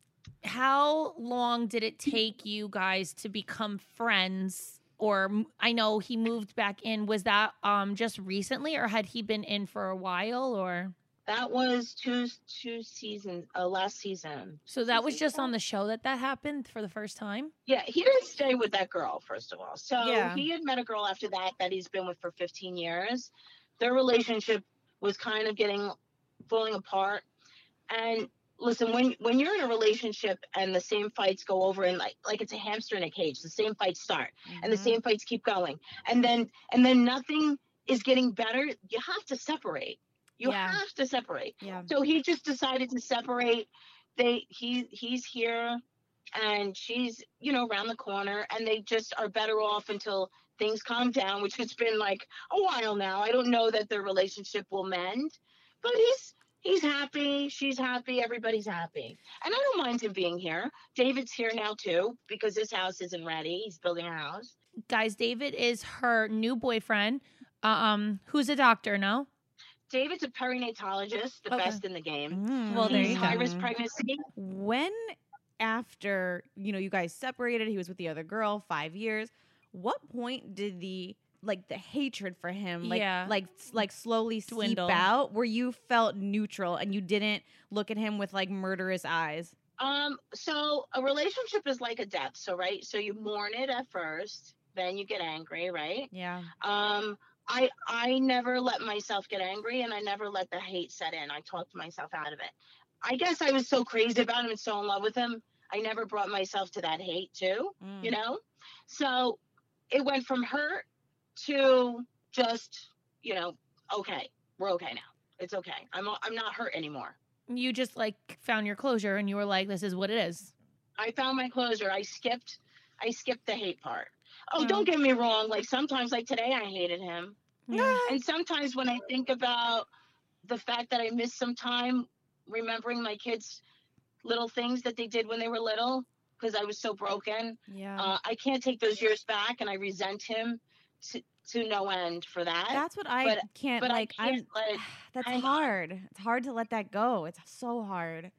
How long did it take you guys to become friends? Or I know he moved back in. Was that um just recently, or had he been in for a while? Or That was two two seasons, uh, last season. So that was just on the show that that happened for the first time. Yeah, he didn't stay with that girl, first of all. So Yeah. he had met a girl after that that he's been with for 15 years. Their relationship was kind of getting falling apart. And listen, when when you're in a relationship and the same fights go over and like like it's a hamster in a cage, the same fights start and the Mhm. same fights keep going. And then and then nothing is getting better, you have to separate. You Yeah. have to separate. Yeah. So he just decided to separate. They he he's here and she's, you know, around the corner and they just are better off until things calm down, which has been like a while now. I don't know that their relationship will mend, but he's he's happy, she's happy, everybody's happy. And I don't mind him being here. David's here now too because his house isn't ready. He's building a house. Guys, David is her new boyfriend. Um, who's a doctor? No. David's a perinatologist, the Okay. best in the game. Mm. Well, there He's you go. high risk pregnancy. when after you know you guys separated he was with the other girl five years what point did the like the hatred for him like Yeah. like like slowly Dwindle. seep out where you felt neutral and you didn't look at him with like murderous eyes Um, so a relationship is like a death. So right, so you mourn it at first, then you get angry, right? yeah Um, I I never let myself get angry, and I never let the hate set in. I talked myself out of it. I guess I was so crazy about him and so in love with him. I never brought myself to that hate too, Mm. you know. So it went from hurt to just, you know, okay, we're okay now. It's okay. I'm I'm not hurt anymore. You just like found your closure and you were like, this is what it is. I found my closure. I skipped I skipped the hate part. Oh, Mm. don't get me wrong. Like sometimes like today I hated him. Yeah. And sometimes when I think about the fact that I missed some time remembering my kids little things that they did when they were little because I was so broken. yeah Uh, I can't take those years back and I resent him to to no end for that. that's what i but- can't but like I can't i'm let that's I- hard it's hard to let that go it's so hard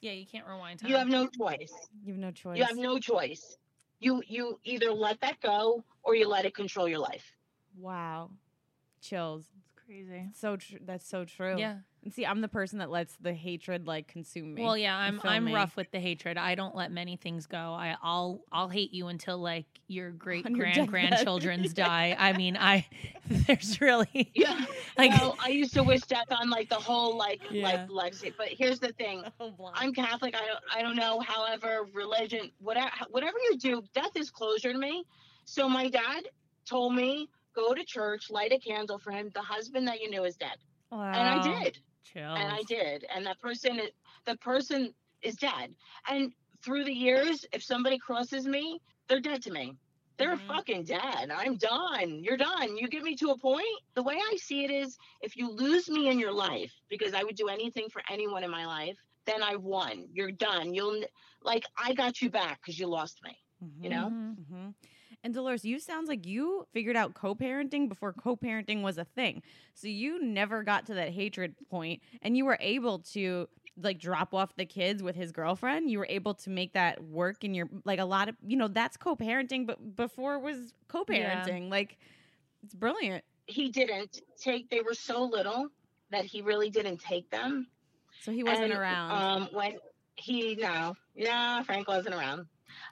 Yeah, you can't rewind time. you have no choice. you have no choice You have no choice. You you either let that go or you let it control your life. wow chills It's crazy. so tr- that's so true Yeah. And see i'm the person that lets the hatred like consume me Well, yeah, I'm I'm me. rough with the hatred. I don't let many things go. I I'll I'll hate you until like your great On your grand grandchildren's die. I mean, I there's really Yeah. like well, I used to wish death on like the whole like Yeah. like legacy. But here's the thing. Oh. I'm Catholic. I don't I don't know. However, religion, whatever whatever you do, death is closure to me. So my dad told me go to church, light a candle for him. The husband that you knew is dead, and I did, Chill. and I did, and that person is the person is dead. And through the years, if somebody crosses me, they're dead to me. They're Mhm. fucking dead. I'm done. You're done. You get me to a point. The way I see it is if you lose me in your life, because I would do anything for anyone in my life, then I won. You're done. You'll like I got you back because you lost me. you know? Mhm. And Dolores, you sounds like you figured out co-parenting before co-parenting was a thing. So you never got to that hatred point, and you were able to like drop off the kids with his girlfriend. You were able to make that work in your like a lot of you know that's co-parenting, but before it was co-parenting. Like it's brilliant. He didn't take. They were so little that he really didn't take them. So he wasn't And, around. Um, when he no, yeah, Frank wasn't around,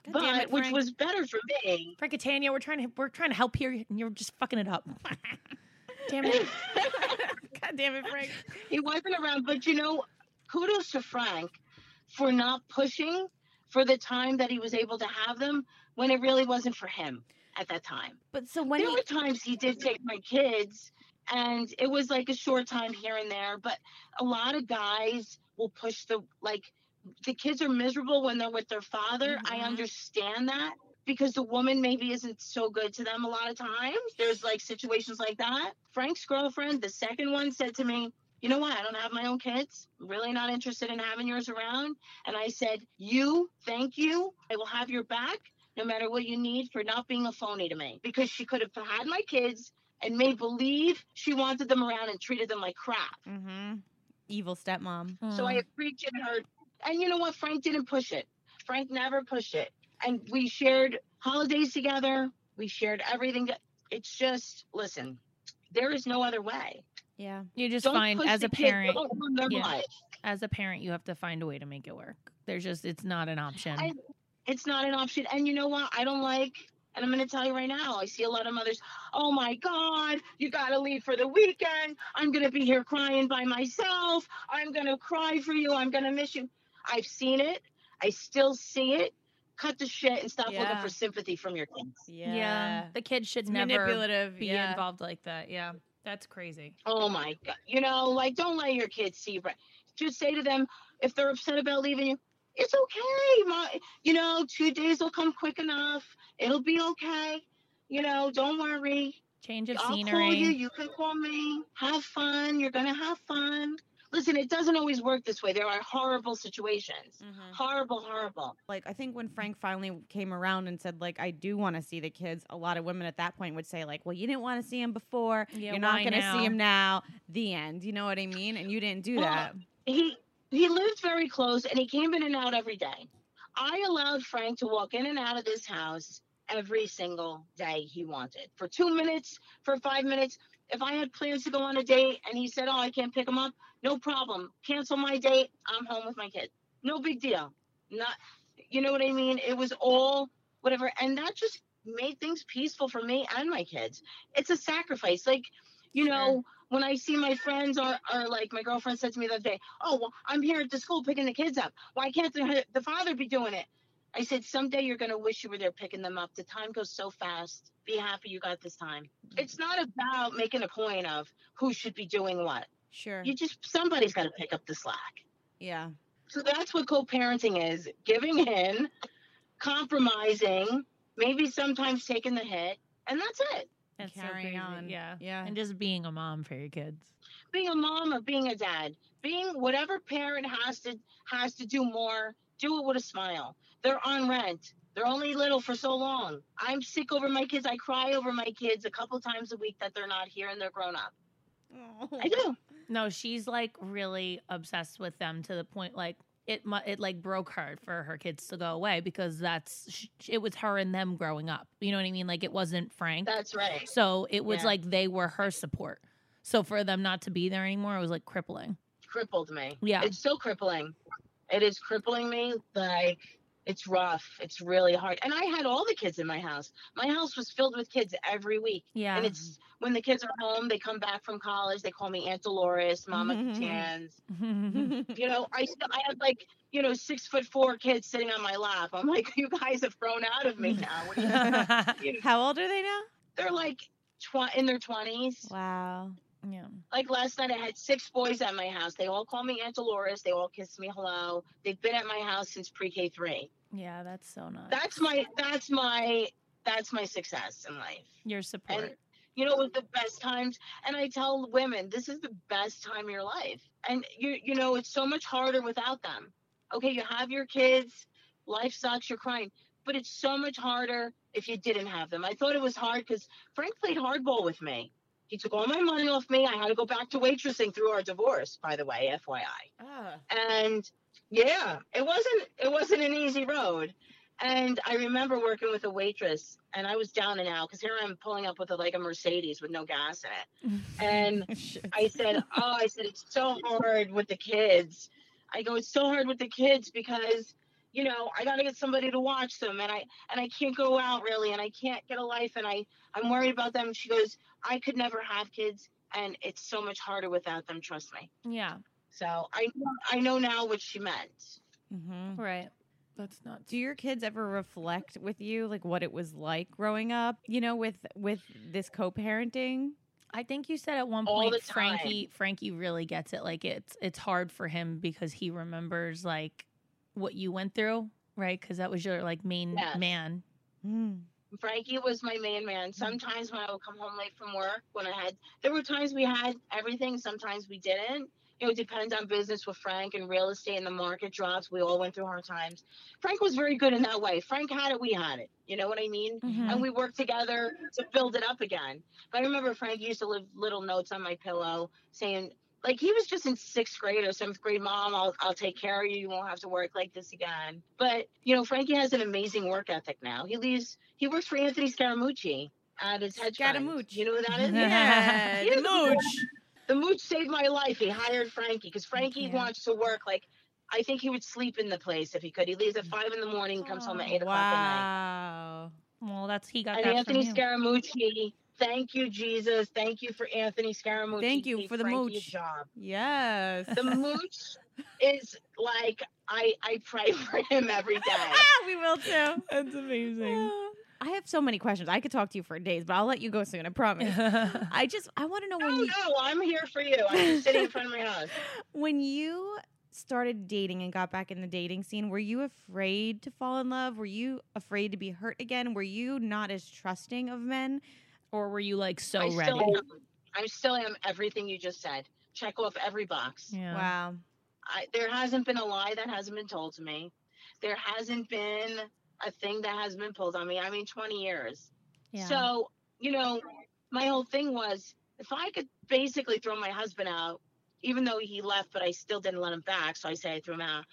God but damn it, which was better for me. Frank and we're trying to we're trying to help here, and you're just fucking it up. Damn it. God damn it, Frank. he wasn't around, but you know, kudos to Frank for not pushing for the time that he was able to have them when it really wasn't for him at that time. But so when there he, were times he did take my kids and it was like a short time here and there but a lot of guys will push the like the kids are miserable when they're with their father i Mhm. understand that because the woman maybe isn't so good to them a lot of times there's like situations like that frank's girlfriend the second one said to me you know what? I don't have my own kids. I'm really not interested in having yours around. And I said, You, thank you. I will have your back no matter what you need for not being a phony to me because she could have had my kids and made believe she wanted them around and treated them like crap. hmm evil stepmom. So I Mm. appreciate her. And you know what? Frank didn't push it. Frank never pushed it. And we shared holidays together. We shared everything. It's just, listen, there is no other way. Yeah. You just Don't find as a parent, out from their yeah. as a parent, you have to find a way to make it work. There's just it's not an option. I- It's not an option. And you know what? I don't like, and I'm going to tell you right now, I see a lot of mothers, oh my God, you got to leave for the weekend. I'm going to be here crying by myself. I'm going to cry for you. I'm going to miss you. I've seen it. I still see it. Cut the shit and stop looking for sympathy from your kids. Yeah. the kids should It's never manipulative. be yeah. involved like that. Yeah, that's crazy. Oh my God. You know, like, don't let your kids see. Right. Just say to them, if they're upset about leaving you, it's okay. My, you know, two days will come quick enough. It'll be okay. You know, don't worry. Change of I'll scenery. call you. You can call me. Have fun. You're going to have fun. Listen, it doesn't always work this way. There are horrible situations. Mhm. Horrible, horrible. Like I think when Frank finally came around and said like I do want to see the kids, a lot of women at that point would say like, "Well, you didn't want to see him before. Yeah, You're not going to see him now." The end. You know what I mean? And you didn't do Well, that. He he lived very close and he came in and out every day. I allowed Frank to walk in and out of this house every single day he wanted. For 2 minutes, for 5 minutes. If I had plans to go on a date and he said, "Oh, I can't pick him up." No problem. Cancel my date. I'm home with my kid. No big deal. Not you know what I mean? It was all whatever and that just made things peaceful for me and my kids. It's a sacrifice. Like, you know, when I see my friends or, or like my girlfriend said to me the other day, oh, well, I'm here at the school picking the kids up. Why can't the, the father be doing it? I said, someday you're going to wish you were there picking them up. The time goes so fast. Be happy you got this time. Mm. It's not about making a point of who should be doing what. Sure. You just, somebody's got to pick up the slack. yeah. So that's what co parenting is giving in, compromising, maybe sometimes taking the hit, and that's it. That's Carrying crazy. on. Yeah. Yeah. And just being a mom for your kids. being a mom or being a dad being whatever parent has to has to do more do it with a smile they're on rent they're only little for so long i'm sick over my kids i cry over my kids a couple times a week that they're not here and they're grown up i do No, she's like really obsessed with them to the point like it it like broke her for her kids to go away because that's it was her and them growing up. You know what I mean? Like it wasn't Frank. that's right So it was Yeah. like they were her support. So for them not to be there anymore, it was like crippling. crippled me Yeah. it's so crippling it is crippling me like it's rough it's really hard and i had all the kids in my house my house was filled with kids every week Yeah. and it's when the kids are home they come back from college they call me aunt dolores mama Cans. Mm-hmm. you know, I I had like you know six foot four kids sitting on my lap. I'm like, you guys have grown out of me now. You, know, How old are they now? they're like tw- in their twenties. Wow. Yeah. Like last night, I had six boys at my house. They all call me Aunt Dolores. They all kiss me hello. They've been at my house since pre-K three. Yeah, that's so nice. That's my that's my that's my success in life. your support. you know with the best times and i tell women this is the best time of your life and you you know it's so much harder without them okay you have your kids life sucks you're crying but it's so much harder if you didn't have them i thought it was hard because frank played hardball with me he took all my money off me. I had to go back to waitressing through our divorce by the way fyi Ah. and yeah it wasn't it wasn't an easy road. And i remember working with a waitress and i was down and out because here i'm pulling up with a, like a mercedes with no gas in it. And i said oh i said it's so hard with the kids. I go it's so hard with the kids because you know i got to get somebody to watch them and i and i can't go out really and i can't get a life and i i'm worried about them. She goes i could never have kids and it's so much harder without them trust me yeah. so I I know now what she meant. hmm Right. That's not Do your kids ever reflect with you like what it was like growing up? You know, with with this co-parenting. I think you said at one All point the time. Frankie Frankie really gets it. Like it's it's hard for him because he remembers like what you went through, right? Because that was your like main Yes. man. Mm. Frankie was my main man. Sometimes when I would come home late from work, when I had there were times we had everything, sometimes we didn't. You know, it depends on business with Frank and real estate and the market drops. We all went through hard times. Frank was very good in that way. Frank had it, we had it. You know what I mean? Mm-hmm. and we worked together to build it up again. But I remember Frank used to leave little notes on my pillow saying, like he was just in sixth grade or seventh grade, Mom, I'll I'll take care of you. You won't have to work like this again. But you know, Frankie has an amazing work ethic now. He leaves. He works for Anthony Scaramucci at his hedge fund. Scaramouche. You know who that is? Yeah, He the mooch. The mooch saved my life. He hired Frankie because Frankie Yeah. wants to work. Like, I think he would sleep in the place if he could. He leaves at five in the morning, comes home at eight o'clock at night. Wow. Well, that's he got And that Anthony from you. Scaramucci, thank you, Jesus. Thank you for Anthony Scaramucci. Thank you for the Frankie mooch. job. Yes. The mooch is like I I pray for him every day. Ah, we will too. That's amazing. Ah. I have so many questions. I could talk to you for days, but I'll let you go soon. I promise. I just I want to know No, when you no, I'm here for you. I'm just sitting in front of my house. when you started dating and got back in the dating scene. Were you afraid to fall in love? Were you afraid to be hurt again? Were you not as trusting of men? Or were you like so I ready? still am. I still am everything you just said. Check off every box. Yeah. Wow. I, there hasn't been a lie that hasn't been told to me. There hasn't been a thing that has been pulled on me. I mean, 20 years. Yeah. So, you know, my whole thing was if I could basically throw my husband out, even though he left, but I still didn't let him back. So I say I threw him out.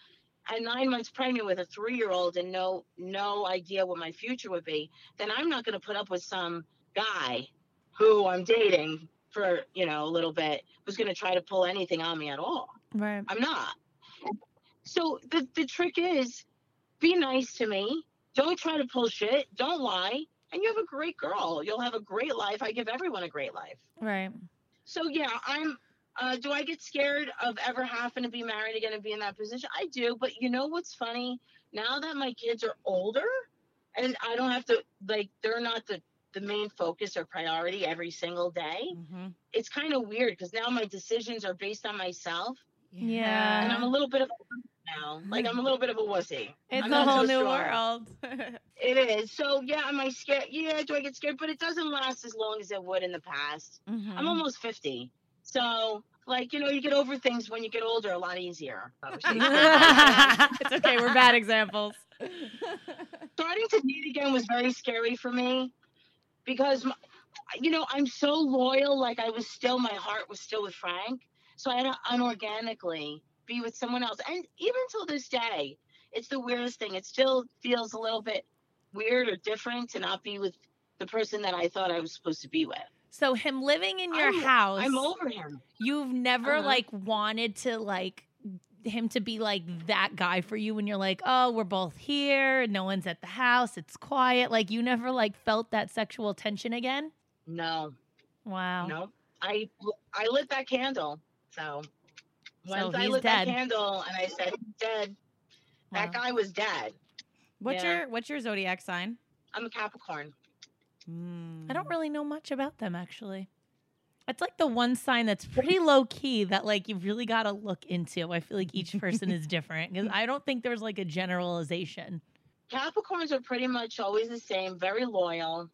And nine months pregnant with a three year old and no no idea what my future would be, then I'm not gonna put up with some guy who I'm dating for, you know, a little bit who's gonna try to pull anything on me at all. right. I'm not. So the the trick is be nice to me. Don't try to pull shit. Don't lie. And you have a great girl. You'll have a great life. I give everyone a great life. Right. So yeah, I'm uh, do I get scared of ever having to be married again and be in that position? I do, but you know what's funny? Now that my kids are older and I don't have to like they're not the the main focus or priority every single day. Mm-hmm. It's kind of weird because now my decisions are based on myself Yeah. and I'm a little bit of a now. Like I'm a little bit of a wussy. It's I'm a whole so new strong. world. It is. So yeah, am I scared? Yeah, do I get scared? But it doesn't last as long as it would in the past. Mm-hmm. I'm almost 50. So like, you know, you get over things when you get older a lot easier. it's okay. We're bad examples. Starting to date again was very scary for me because you know, I'm so loyal like I was still my heart was still with Frank. So I had to unorganically be with someone else. And even till this day, it's the weirdest thing. It still feels a little bit weird or different to not be with the person that I thought I was supposed to be with. so him living in your I'm- house, I'm over him. you've never Uh-huh. like wanted to like him to be like that guy for you when you're like, oh, we're both here, no one's at the house, it's quiet. Like you never like felt that sexual tension again. No, Wow. no. I I lit that candle. So once I lit dead. that candle and I said he's dead, that guy was dead. What's Yeah. your What's your zodiac sign? I'm a Capricorn. Mm. I don't really know much about them actually. It's like the one sign that's pretty low key that like you've really got to look into. I feel like each person is different because I don't think there's like a generalization. Capricorns are pretty much always the same, very loyal,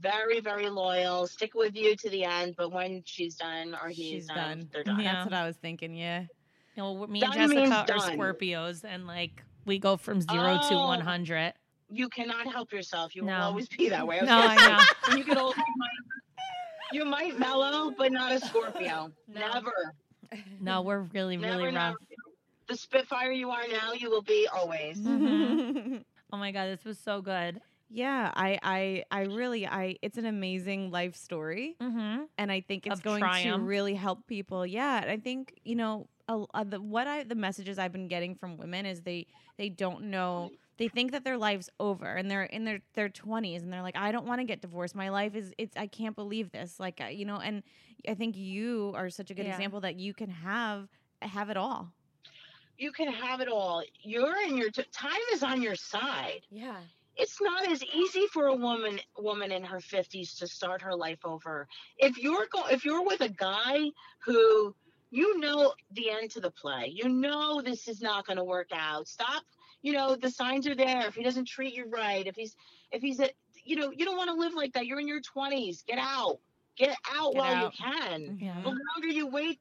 very, very loyal, stick with you to the end, but when she's done or he's She's done, done. they're done. Yeah. That's what I was thinking. Yeah. You know, me and Done Jessica are done. Scorpios, and like we go from zero to Oh. one hundred. You cannot help yourself. You No. will always be that way. was No, I know. When you get older, you might, mellow, but not a Scorpio. No. Never. No, we're really, really never. rough. The Spitfire you are now, you will be always. Mhm. Oh my god, this was so good. yeah. I I I really I. It's an amazing life story. Mm-hmm. and I think it's Of going triumph. to really help people. Yeah, and I think you know a, a, the what I the messages I've been getting from women is they they don't know they think that their life's over and they're in their their twenties and they're like I don't want to get divorced. My life is it's I can't believe this. Like I- you know, and I think you are such a good Yeah. example that you can have have it all. You can have it all. You're in your t- time is on your side. Yeah. it's not as easy for a woman woman in her 50s to start her life over if you're go if you're with a guy who you know the end to the play you know this is not going to work out stop you know the signs are there if he doesn't treat you right if he's if he's a you know you don't want to live like that you're in your 20s get out get out Get while out. you can Yeah. the longer you wait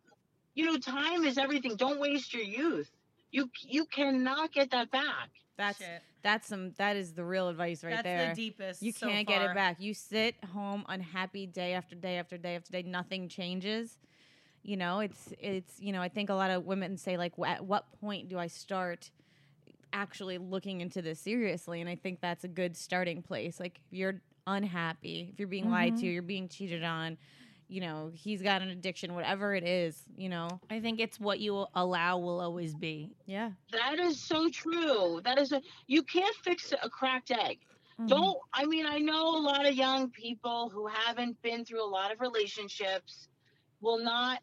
you know time is everything don't waste your youth you you cannot get that back That's that's some that is the real advice right That's there. the deepest. You can't get far. it back. You sit home unhappy day after day after day after day. Nothing changes. You know, it's it's you know. I think a lot of women say like, at what point do I start actually looking into this seriously? And I think that's a good starting place. Like, if you're unhappy, if you're being lied to, you're being cheated on. you know, he's got an addiction, whatever it is, you know. I think it's what you allow will always be. Yeah. That is so true. That is a you can't fix a cracked egg. Mm-hmm. Don't I mean I know a lot of young people who haven't been through a lot of relationships will not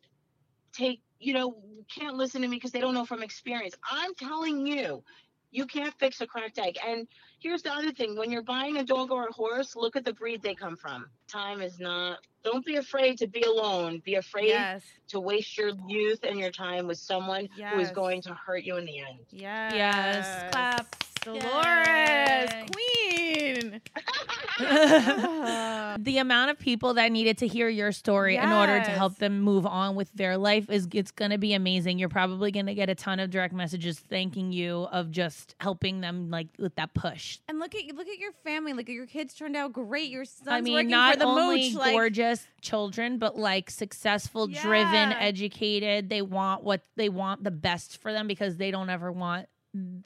take, you know, can't listen to me because they don't know from experience. I'm telling you, you can't fix a cracked egg. And here's the other thing when you're buying a dog or a horse, look at the breed they come from. Time is not, don't be afraid to be alone. Be afraid Yes. to waste your youth and your time with someone who is going to hurt you in the end. Yes. Yes. Clap. Dolores, Yay. queen. the amount of people that needed to hear your story in order to help them move on with their life is it's going to be amazing. You're probably going to get a ton of direct messages thanking you of just helping them like with that push. And look at look at your family. Look at your kids turned out great. Your son's I mean, working not for the only mooch. Like, gorgeous children, but like successful, driven, educated. They want what they want the best for them because they don't ever want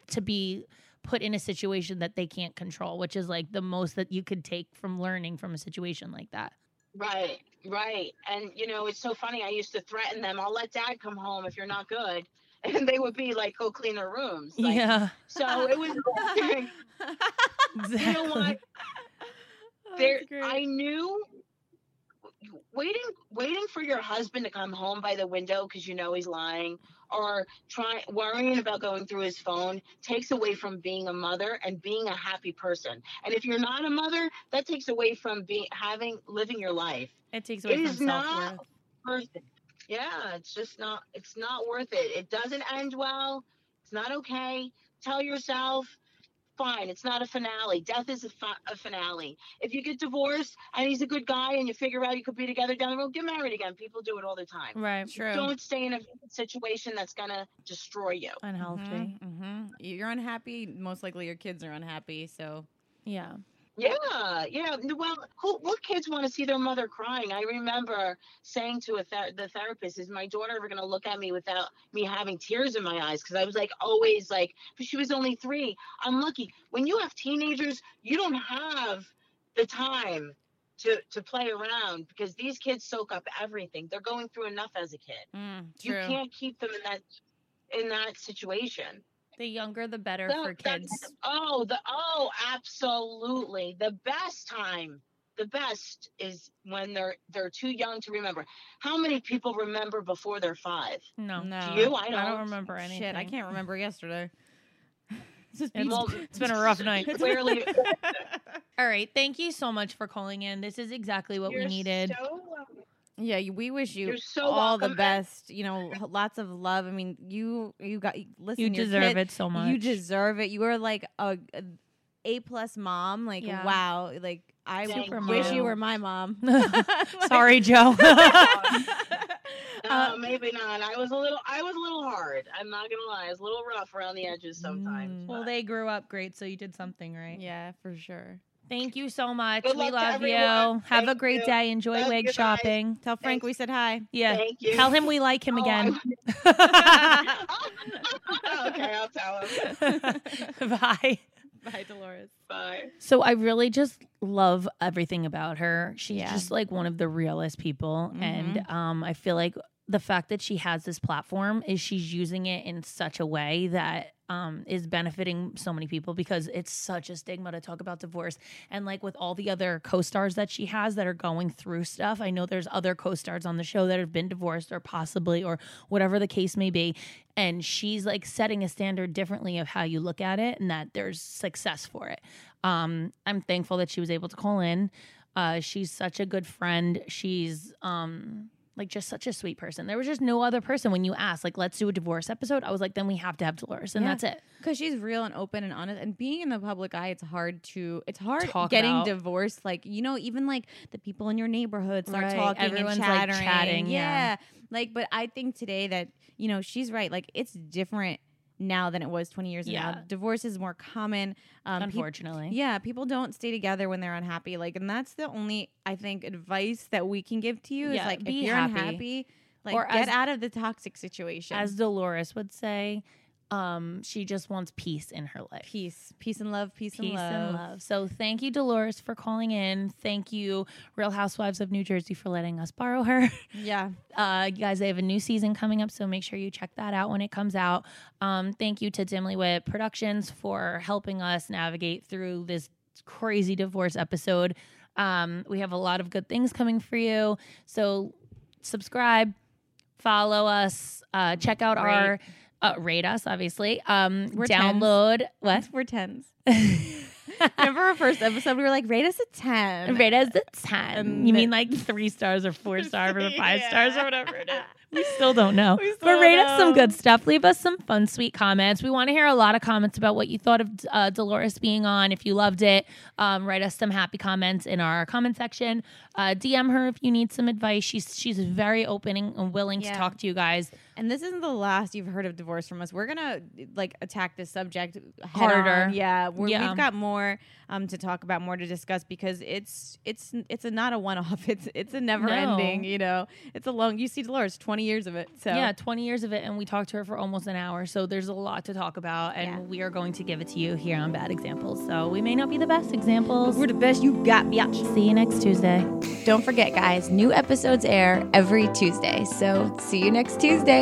to be put in a situation that they can't control, which is like the most that you could take from learning from a situation like that. Right, right. And you know, it's so funny. I used to threaten them, I'll let dad come home if you're not good. And they would be like, go clean their rooms. Like, yeah. So it was Exactly. you know what? Oh, there I knew waiting waiting for your husband to come home by the window because you know he's lying or trying worrying about going through his phone takes away from being a mother and being a happy person. And if you're not a mother, that takes away from being having living your life. It takes away It from is not worth it. Yeah, it's just not it's not worth it. It doesn't end well. It's not okay. Tell yourself, fine, it's not a finale. Death is a, fi- a finale. If you get divorced and he's a good guy and you figure out you could be together down the road, get married again. People do it all the time. Right. True. Don't stay in a situation that's gonna destroy you. Unhealthy. hmm You're unhappy. Most likely, your kids are unhappy. So Yeah. Yeah, yeah. Well, who, what kids want to see their mother crying? I remember saying to a ther- the therapist, "Is my daughter ever going to look at me without me having tears in my eyes?" Because I was like always like, but she was only three. I'm lucky. When you have teenagers, you don't have the time to to play around because these kids soak up everything. They're going through enough as a kid. mm, You can't keep them in that in that situation. The younger, the better So for that's- kids. Oh, the oh, absolutely. The best time, the best is when they're they're too young to remember. How many people remember before they're five? No. No. Do you? I I don't don't. remember anything. Shit, I can't remember yesterday. This is Well, it's been a rough night. Clearly, All right. Thank you so much for calling in. This is exactly what we you're needed. so welcome. Yeah, we wish you so all the best. You know, lots of love. I mean, you you got listen. you deserve kid- it so much. You deserve it. You are like a, a A plus mom. Like Yeah. wow. Like I Thank wish you you. were my mom. Sorry, Joe. Uh, maybe not. I was a little. I was a little hard. I'm not gonna lie. I was a little rough around the edges sometimes. Mm. well, but- they grew up great, so you did something right. yeah, for sure. Thank you so much. Good we love you. everyone. Have a great you. day. Enjoy Love wig you guys. shopping. Tell Frank Thanks. we said hi. Yeah. Thank you. Tell him we like him Oh, again. okay, I'll tell him. Bye. Bye, Dolores. Bye. So I really just love everything about her. She's Yeah. just like one of the realest people. And um, I feel like the fact that she has this platform is she's using it in such a way that um, is benefiting so many people because it's such a stigma to talk about divorce. And like with all the other co-stars that she has that are going through stuff, I know there's other co-stars on the show that have been divorced or possibly or whatever the case may be. And she's like setting a standard differently of how you look at it and that there's success for it. Um, I'm thankful that she was able to call in. Uh, she's such a good friend. She's um like just such a sweet person. There was just no other person when you asked, like, let's do a divorce episode. I was like, then we have to have Dolores, and Yeah. that's it. Because she's real and open and honest, and being in the public eye, it's hard to. It's hard Talk getting about. divorced. Like you know, even like the people in your neighborhood start Right. talking Everyone's, and like, chattering. chatting, yeah. yeah. Like, but I think today that you know she's right. Like it's different now than it was 20 years ago. Yeah. Now. Divorce is more common. Um, Unfortunately, yeah, people don't stay together when they're unhappy. Like, and that's the only I think advice that we can give to you is Yeah, like if be you're happy. unhappy, like Or get as- out of the toxic situation. as Dolores would say, Um, she just wants peace in her life. Peace, peace and love, peace, Peace and love. and love. So thank you, Dolores, for calling in. Thank you, Real Housewives of New Jersey, for letting us borrow her. Yeah. Uh, you guys, they have a new season coming up, so make sure you check that out when it comes out. Um, thank you to Dimly Wit Productions for helping us navigate through this crazy divorce episode. Um, we have a lot of good things coming for you. So subscribe, follow us, uh, check out our uh, rate us, obviously. Um, We're tens. download what? We're tens. Remember our first episode? We were like, rate us a 10. Rate us a 10. And you mean like three stars or four stars or five Yeah. stars or whatever it is? We still don't know. Still but rate don't us some good stuff. Leave us some fun, sweet comments. We want to hear a lot of comments about what you thought of uh, Dolores being on. If you loved it, um, write us some happy comments in our comment section. Uh, DM her if you need some advice. She's she's very open and willing Yeah. to talk to you guys. And this isn't the last you've heard of divorce from us. We're gonna like attack this subject Harder. on. Yeah, we're, Yeah. we've got more um, to talk about, more to discuss because it's it's it's a not a one off. It's it's a never No. ending. You know, it's a long. You see Dolores, twenty years of it. So Yeah, 20 years of it, and we talked to her for almost an hour. So there's a lot to talk about, and Yeah. we are going to give it to you here on Bad Examples. So we may not be the best examples. we're the best you got, biatch. See you next Tuesday. Don't forget, guys, new episodes air every Tuesday. So see you next Tuesday.